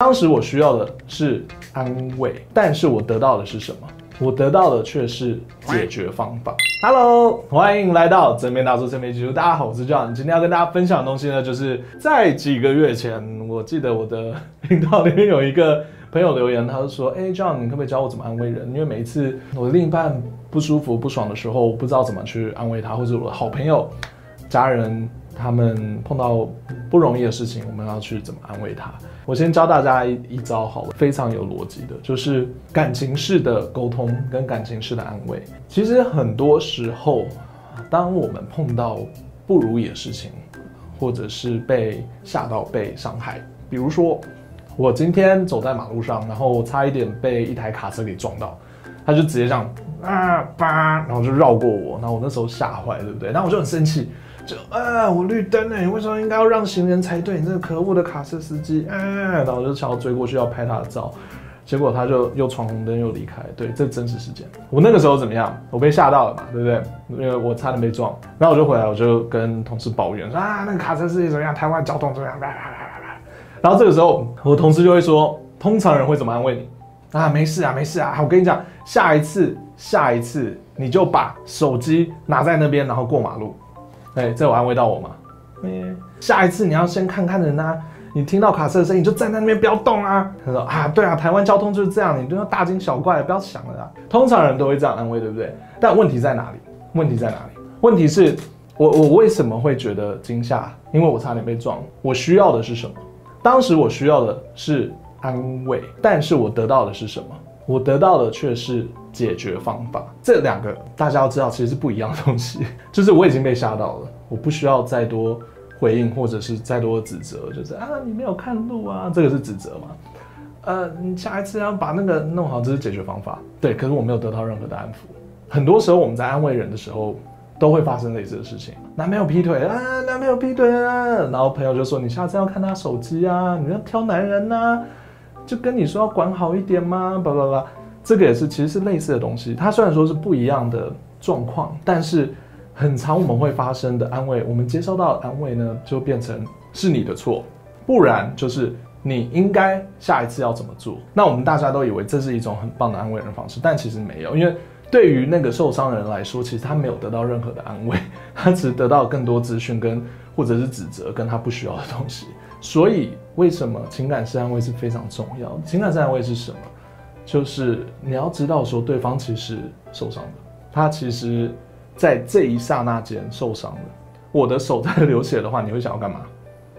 当时我需要的是安慰，但是我得到的是什么？我得到的却是解决方法。Hello，欢迎来到正面大叔正面技术。大家好，我是 John。今天要跟大家分享的东西呢，就是在几个月前，我记得我的频道里面有一个朋友留言，他就说：“哎，John，你可不可以教我怎么安慰人？因为每一次我的另一半不舒服、不爽的时候，我不知道怎么去安慰他，或者我的好朋友、家人。”他们碰到不容易的事情，我们要去怎么安慰他？我先教大家一一招好了，非常有逻辑的，就是感情式的沟通跟感情式的安慰。其实很多时候，当我们碰到不如意的事情，或者是被吓到、被伤害，比如说我今天走在马路上，然后差一点被一台卡车给撞到，他就直接这样啊吧，然后就绕过我，然后我那时候吓坏，对不对？然后我就很生气。就啊，我绿灯呢，你为什么应该要让行人才对？你这个可恶的卡车司机啊！然后我就想要追过去要拍他的照，结果他就又闯红灯又离开。对，这真实事件。我那个时候怎么样？我被吓到了嘛，对不对？因为我差点被撞。然后我就回来，我就跟同事抱怨说啊，那个卡车司机怎么样？台湾交通怎么样？然后这个时候，我同事就会说，通常人会怎么安慰你？啊，没事啊，没事啊。我跟你讲，下一次，下一次你就把手机拿在那边，然后过马路。哎，这有安慰到我吗？欸，下一次你要先看看人啊，你听到卡车的声音，你就站在那边不要动啊。他说啊，对啊，台湾交通就是这样，你不要大惊小怪，不要想了啊。通常人都会这样安慰，对不对？但问题在哪里？问题在哪里？问题是我我为什么会觉得惊吓？因为我差点被撞。我需要的是什么？当时我需要的是安慰，但是我得到的是什么？我得到的却是解决方法。这两个大家要知道，其实是不一样的东西。就是我已经被吓到了，我不需要再多回应，或者是再多的指责。就是啊，你没有看路啊，这个是指责嘛？呃，你下一次要把那个弄好，这是解决方法。对，可是我没有得到任何的安抚。很多时候我们在安慰人的时候，都会发生类似的事情。男朋友劈腿啊，男朋友劈腿啊，然后朋友就说，你下次要看他手机啊，你要挑男人啊。就跟你说要管好一点吗？叭叭叭，这个也是其实是类似的东西。它虽然说是不一样的状况，但是很常我们会发生的安慰，我们接收到的安慰呢，就变成是你的错，不然就是你应该下一次要怎么做。那我们大家都以为这是一种很棒的安慰人方式，但其实没有，因为对于那个受伤的人来说，其实他没有得到任何的安慰，他只得到更多资讯跟或者是指责跟他不需要的东西。所以，为什么情感式安慰是非常重要？情感式安慰是什么？就是你要知道说，对方其实受伤了，他其实在这一刹那间受伤了。我的手在 流血的话，你会想要干嘛？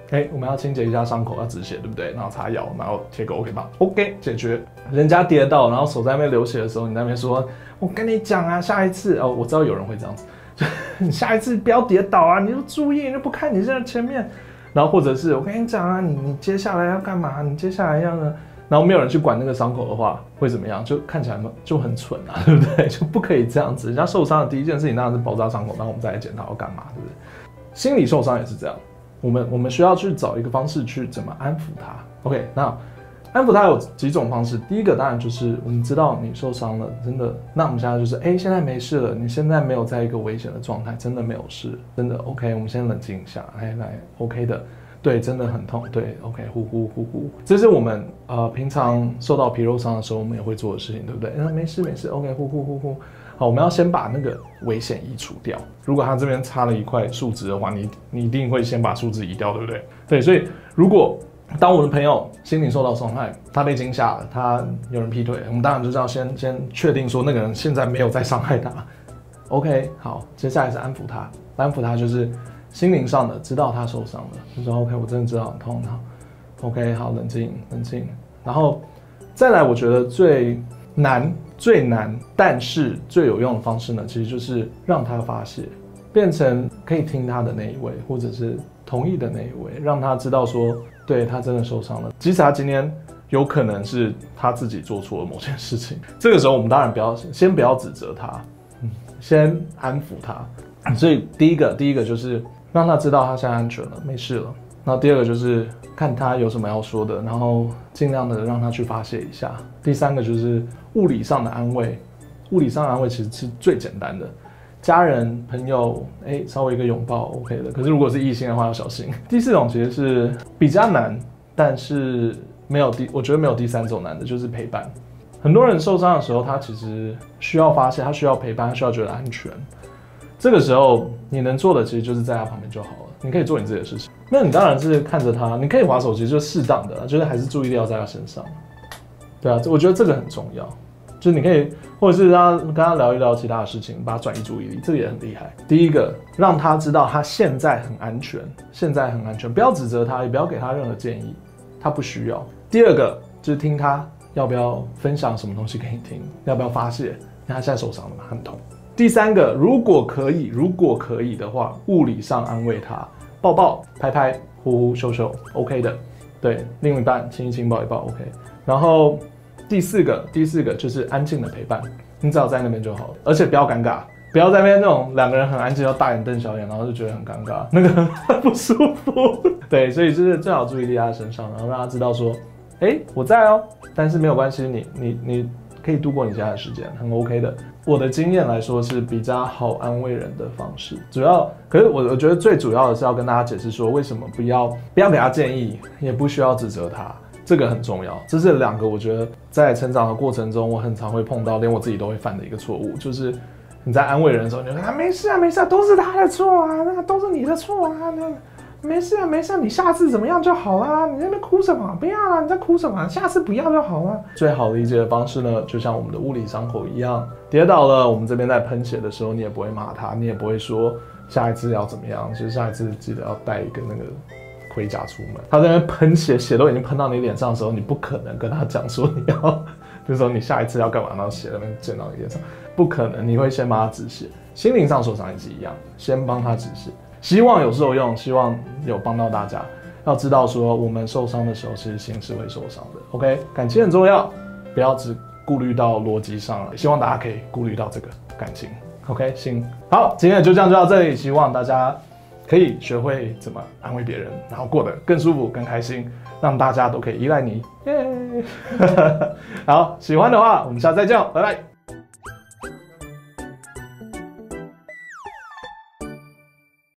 哎，我们要清洁一下伤口，要止血，对不对？然后擦药，然后贴个 OK 棒，OK 解决。人家跌倒，然后手在那边流血的时候，你那边说：“我跟你讲啊，下一次哦，我知道有人会这样子，你下一次不要跌倒啊，你就注意，你就不看你现在前面。”然后或者是我跟你讲啊，你你接下来要干嘛？你接下来要呢？然后没有人去管那个伤口的话，会怎么样？就看起来嘛就很蠢啊，对不对？就不可以这样子。人家受伤的第一件事情当然是包扎伤口，然后我们再来检讨要干嘛，对不对？心理受伤也是这样，我们我们需要去找一个方式去怎么安抚他。OK，那。安抚他有几种方式，第一个当然就是我们知道你受伤了，真的，那我们现在就是，哎，现在没事了，你现在没有在一个危险的状态，真的没有事，真的 OK，我们先冷静一下，哎来，OK 的，对，真的很痛，对，OK，呼呼呼呼，这是我们呃平常受到皮肉伤的时候我们也会做的事情，对不对？那没事没事，OK，呼呼呼呼，好，我们要先把那个危险移除掉。如果他这边插了一块树枝的话，你你一定会先把树枝移掉，对不对？对，所以如果当我的朋友心灵受到伤害，他被惊吓了，他有人劈腿，我们当然就是要先先确定说那个人现在没有在伤害他。OK，好，接下来是安抚他，安抚他就是心灵上的，知道他受伤了，就说 OK，我真的知道很痛，然后 OK，好，冷静冷静，然后再来，我觉得最难最难，但是最有用的方式呢，其实就是让他发泄，变成可以听他的那一位，或者是同意的那一位，让他知道说。对，他真的受伤了，即使他今天有可能是他自己做错了某件事情，这个时候我们当然不要先不要指责他，嗯，先安抚他。所以第一个第一个就是让他知道他现在安全了，没事了。然后第二个就是看他有什么要说的，然后尽量的让他去发泄一下。第三个就是物理上的安慰，物理上的安慰其实是最简单的。家人、朋友，哎，稍微一个拥抱，OK 的。可是如果是异性的话，要小心。第四种其实是比较难，但是没有第，我觉得没有第三种难的，就是陪伴。很多人受伤的时候，他其实需要发泄，他需要陪伴，他需要觉得安全。这个时候，你能做的其实就是在他旁边就好了。你可以做你自己的事情。那你当然是看着他，你可以玩手机，就适当的，就是还是注意力要在他身上。对啊，我觉得这个很重要。就是你可以，或者是让他跟他聊一聊其他的事情，把他转移注意力，这个也很厉害。第一个，让他知道他现在很安全，现在很安全，不要指责他，也不要给他任何建议，他不需要。第二个，就是听他要不要分享什么东西给你听，要不要发泄，因为他现在受伤了嘛，很痛。第三个，如果可以，如果可以的话，物理上安慰他，抱抱、拍拍、呼呼、秀秀，OK 的。对，另一半亲一亲、抱一抱，OK。然后。第四个，第四个就是安静的陪伴，你只要在那边就好了，而且不要尴尬，不要在那边那种两个人很安静，要大眼瞪小眼，然后就觉得很尴尬，那个很不舒服。对，所以就是最好注意力在他身上，然后让他知道说，哎、我在哦，但是没有关系，你你你可以度过你现在的时间，很 OK 的。我的经验来说是比较好安慰人的方式，主要，可是我我觉得最主要的是要跟大家解释说，为什么不要不要给他建议，也不需要指责他。这个很重要，这是两个我觉得在成长的过程中，我很常会碰到，连我自己都会犯的一个错误，就是你在安慰人的时候，你就说啊没事啊没事啊，都是他的错啊，那都是你的错啊，那没事啊没事啊，你下次怎么样就好啦，你在那边哭什么？不要啊，你在哭什么？下次不要就好了。最好理解的方式呢，就像我们的物理伤口一样，跌倒了，我们这边在喷血的时候，你也不会骂他，你也不会说下一次要怎么样，其实下一次记得要带一个那个。盔甲出门，他在那喷血，血都已经喷到你脸上的时候，你不可能跟他讲说你要，就说你下一次要干嘛，然后血那边溅到你脸上，不可能，你会先帮他止血，心灵上受伤也是一样，先帮他止血，希望有受用，希望有帮到大家。要知道说，我们受伤的时候，其实心是会受伤的。OK，感情很重要，不要只顾虑到逻辑上了，希望大家可以顾虑到这个感情。OK，行，好，今天的就这样就到这里，希望大家。可以学会怎么安慰别人，然后过得更舒服、更开心，让大家都可以依赖你。耶！好，喜欢的话，我们下次再见，拜拜。